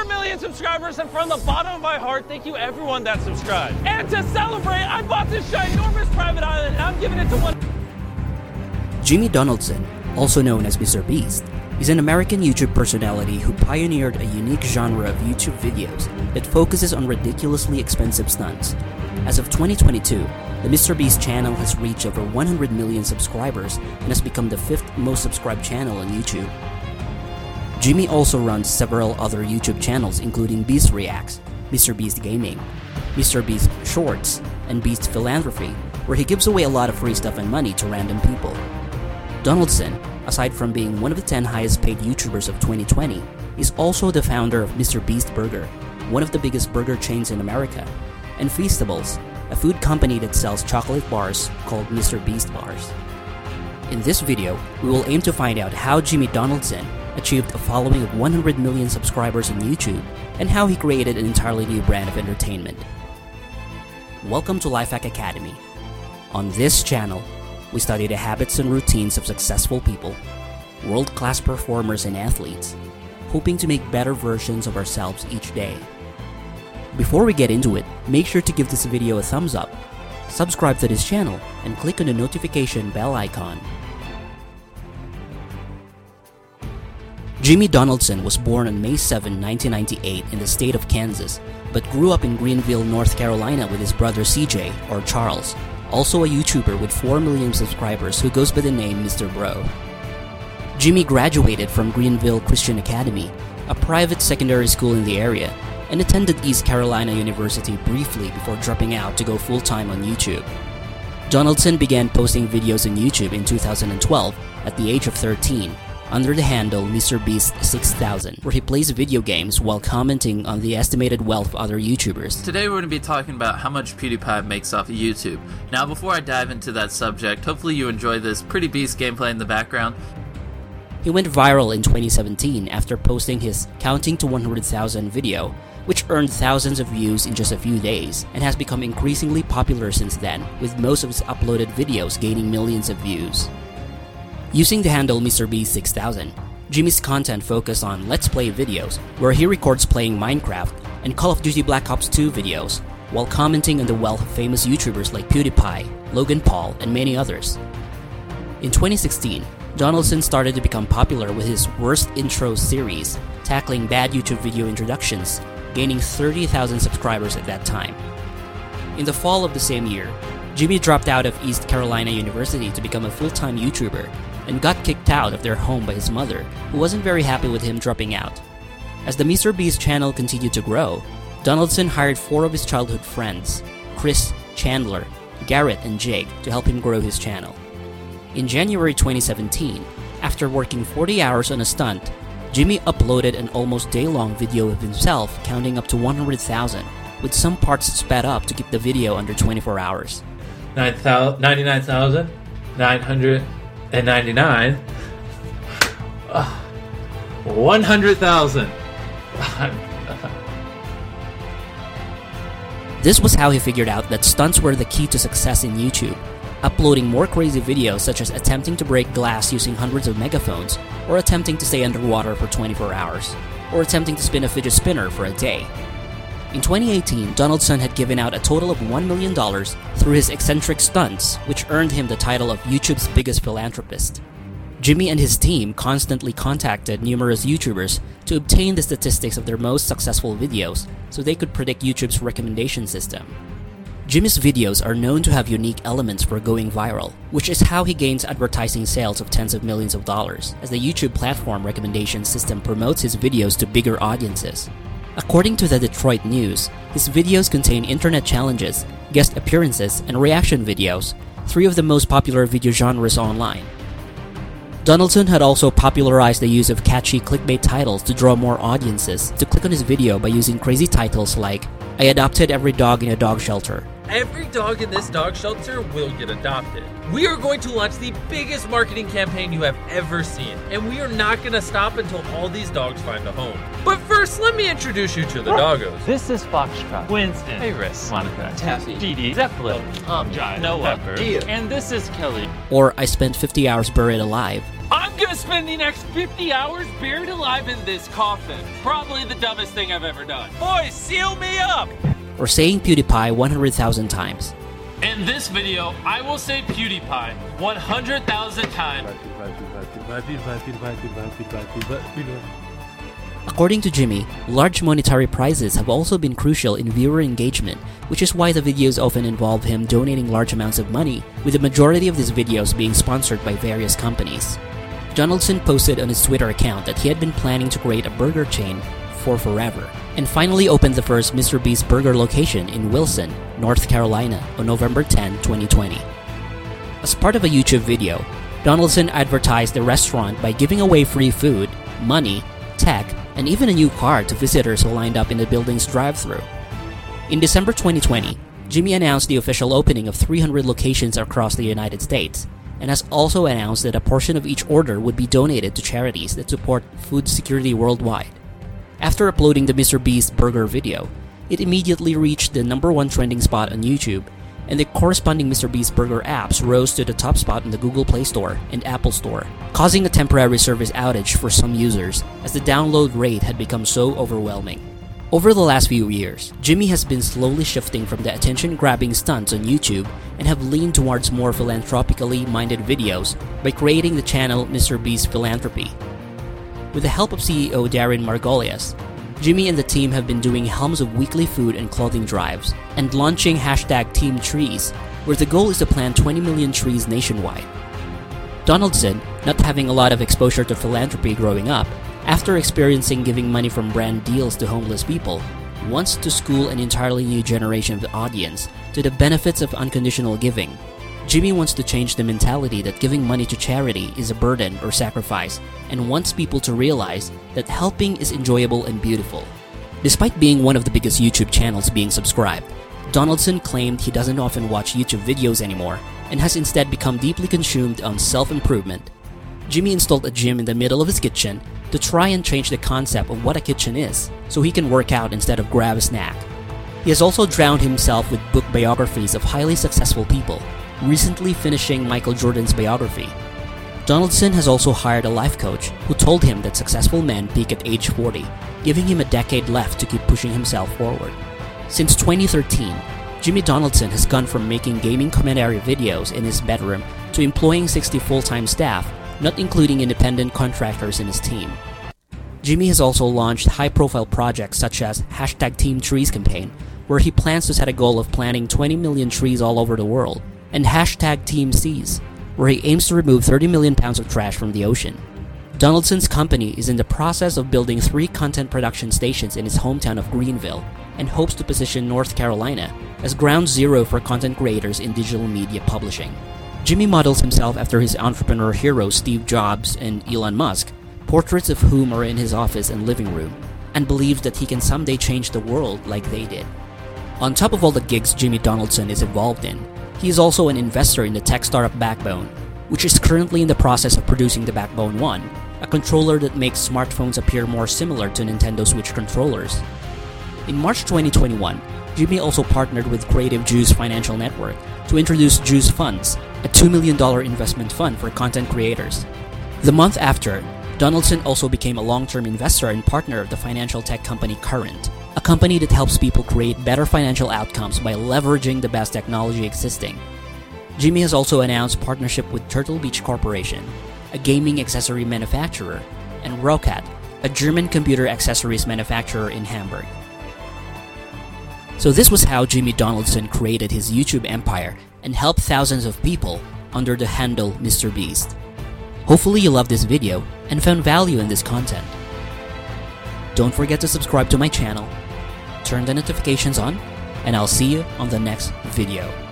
100 million subscribers, and from the bottom of my heart, thank you everyone that subscribed. And to celebrate, I bought this ginormous private island, and I'm giving it to one. Jimmy Donaldson, also known as Mr. Beast, is an American YouTube personality who pioneered a unique genre of YouTube videos that focuses on ridiculously expensive stunts. As of 2022, the Mr. Beast channel has reached over 100 million subscribers and has become the fifth most subscribed channel on YouTube. Jimmy also runs several other YouTube channels including Beast Reacts, Mr. Beast Gaming, Mr. Beast Shorts, and Beast Philanthropy, where he gives away a lot of free stuff and money to random people. Donaldson, aside from being one of the 10 highest paid YouTubers of 2020, is also the founder of Mr. Beast Burger, one of the biggest burger chains in America, and Feastables, a food company that sells chocolate bars called Mr. Beast Bars. In this video, we will aim to find out how Jimmy Donaldson achieved a following of 100 million subscribers on YouTube and how he created an entirely new brand of entertainment. Welcome to Lifehack Academy. On this channel, we study the habits and routines of successful people, world class performers and athletes, hoping to make better versions of ourselves each day. Before we get into it, make sure to give this video a thumbs up, subscribe to this channel, and click on the notification bell icon. Jimmy Donaldson was born on May 7, 1998 in the state of Kansas, but grew up in Greenville, North Carolina with his brother CJ, or Charles, also a YouTuber with 4 million subscribers who goes by the name Mr. Bro. Jimmy graduated from Greenville Christian Academy, a private secondary school in the area, and attended East Carolina University briefly before dropping out to go full time on YouTube. Donaldson began posting videos on YouTube in 2012 at the age of 13 under the handle MrBeast6000, where he plays video games while commenting on the estimated wealth of other YouTubers. Today we're going to be talking about how much PewDiePie makes off of YouTube. Now, before I dive into that subject, hopefully you enjoy this pretty beast gameplay in the background. He went viral in 2017 after posting his Counting to 100,000 video, which earned thousands of views in just a few days and has become increasingly popular since then, with most of his uploaded videos gaining millions of views. Using the handle MrBeast6000, Jimmy's content focus on Let's Play videos, where he records playing Minecraft and Call of Duty Black Ops 2 videos, while commenting on the wealth of famous YouTubers like PewDiePie, Logan Paul, and many others. In 2016, Donaldson started to become popular with his Worst Intro series, tackling bad YouTube video introductions, gaining 30,000 subscribers at that time. In the fall of the same year, Jimmy dropped out of East Carolina University to become a full time YouTuber and got kicked out of their home by his mother, who wasn't very happy with him dropping out. As the Mr. Beast channel continued to grow, Donaldson hired four of his childhood friends Chris, Chandler, Garrett, and Jake to help him grow his channel. In January 2017, after working 40 hours on a stunt, Jimmy uploaded an almost day long video of himself counting up to 100,000, with some parts sped up to keep the video under 24 hours. 99,999. Uh, 100,000. This was how he figured out that stunts were the key to success in YouTube, uploading more crazy videos such as attempting to break glass using hundreds of megaphones, or attempting to stay underwater for 24 hours, or attempting to spin a fidget spinner for a day. In 2018, Donaldson had given out a total of $1 million through his eccentric stunts, which earned him the title of YouTube's biggest philanthropist. Jimmy and his team constantly contacted numerous YouTubers to obtain the statistics of their most successful videos so they could predict YouTube's recommendation system. Jimmy's videos are known to have unique elements for going viral, which is how he gains advertising sales of tens of millions of dollars, as the YouTube platform recommendation system promotes his videos to bigger audiences. According to the Detroit News, his videos contain internet challenges, guest appearances, and reaction videos, three of the most popular video genres online. Donaldson had also popularized the use of catchy clickbait titles to draw more audiences to click on his video by using crazy titles like, I adopted every dog in a dog shelter, Every dog in this dog shelter will get adopted. We are going to launch the biggest marketing campaign you have ever seen, and we are not going to stop until all these dogs find a home. But first, let me introduce you to the doggos. This is Foxtrot, Winston, Iris, Monica, Taffy, Dee Dee, Zeppelin, oh, um, Tom, John, Noah, Pepper, and this is Kelly. or I spent 50 hours buried alive, I'm gonna spend the next 50 hours buried alive in this coffin. Probably the dumbest thing I've ever done. Boys, seal me up! Or saying PewDiePie 100,000 times. In this video, I will say PewDiePie 100,000 times. According to Jimmy, large monetary prizes have also been crucial in viewer engagement, which is why the videos often involve him donating large amounts of money, with the majority of these videos being sponsored by various companies. Donaldson posted on his Twitter account that he had been planning to create a burger chain for forever, and finally opened the first Mr. Beast burger location in Wilson, North Carolina on November 10, 2020. As part of a YouTube video, Donaldson advertised the restaurant by giving away free food, money, tech, and even a new car to visitors who lined up in the building's drive-thru. In December 2020, Jimmy announced the official opening of 300 locations across the United States, and has also announced that a portion of each order would be donated to charities that support food security worldwide. After uploading the Mr. Beast burger video, it immediately reached the number one trending spot on YouTube, and the corresponding Mr. Beast burger apps rose to the top spot in the Google Play Store and Apple Store, causing a temporary service outage for some users as the download rate had become so overwhelming. Over the last few years, Jimmy has been slowly shifting from the attention grabbing stunts on YouTube and have leaned towards more philanthropically minded videos by creating the channel Mr. Beast Philanthropy. With the help of CEO Darren Margolias, Jimmy and the team have been doing helms of weekly food and clothing drives and launching hashtag Team Trees, where the goal is to plant 20 million trees nationwide. Donaldson, not having a lot of exposure to philanthropy growing up, after experiencing giving money from brand deals to homeless people, wants to school an entirely new generation of the audience to the benefits of unconditional giving. Jimmy wants to change the mentality that giving money to charity is a burden or sacrifice and wants people to realize that helping is enjoyable and beautiful. Despite being one of the biggest YouTube channels being subscribed, Donaldson claimed he doesn't often watch YouTube videos anymore and has instead become deeply consumed on self improvement. Jimmy installed a gym in the middle of his kitchen to try and change the concept of what a kitchen is so he can work out instead of grab a snack. He has also drowned himself with book biographies of highly successful people, recently finishing Michael Jordan's biography. Donaldson has also hired a life coach who told him that successful men peak at age 40, giving him a decade left to keep pushing himself forward. Since 2013, Jimmy Donaldson has gone from making gaming commentary videos in his bedroom to employing 60 full time staff, not including independent contractors in his team. Jimmy has also launched high profile projects such as hashtag Team Trees campaign, where he plans to set a goal of planting 20 million trees all over the world, and hashtag Team Seas, where he aims to remove 30 million pounds of trash from the ocean. Donaldson's company is in the process of building three content production stations in his hometown of Greenville and hopes to position North Carolina as ground zero for content creators in digital media publishing. Jimmy models himself after his entrepreneur heroes Steve Jobs and Elon Musk, portraits of whom are in his office and living room, and believes that he can someday change the world like they did. On top of all the gigs Jimmy Donaldson is involved in, he is also an investor in the tech startup Backbone, which is currently in the process of producing the Backbone 1, a controller that makes smartphones appear more similar to Nintendo Switch controllers. In March 2021, Jimmy also partnered with Creative Juice Financial Network to introduce Juice Funds, a $2 million investment fund for content creators. The month after, Donaldson also became a long term investor and partner of the financial tech company Current, a company that helps people create better financial outcomes by leveraging the best technology existing. Jimmy has also announced partnership with Turtle Beach Corporation, a gaming accessory manufacturer, and Roccat, a German computer accessories manufacturer in Hamburg. So this was how Jimmy Donaldson created his YouTube empire and helped thousands of people under the handle Mr. Beast. Hopefully you loved this video and found value in this content. Don't forget to subscribe to my channel, turn the notifications on, and I'll see you on the next video.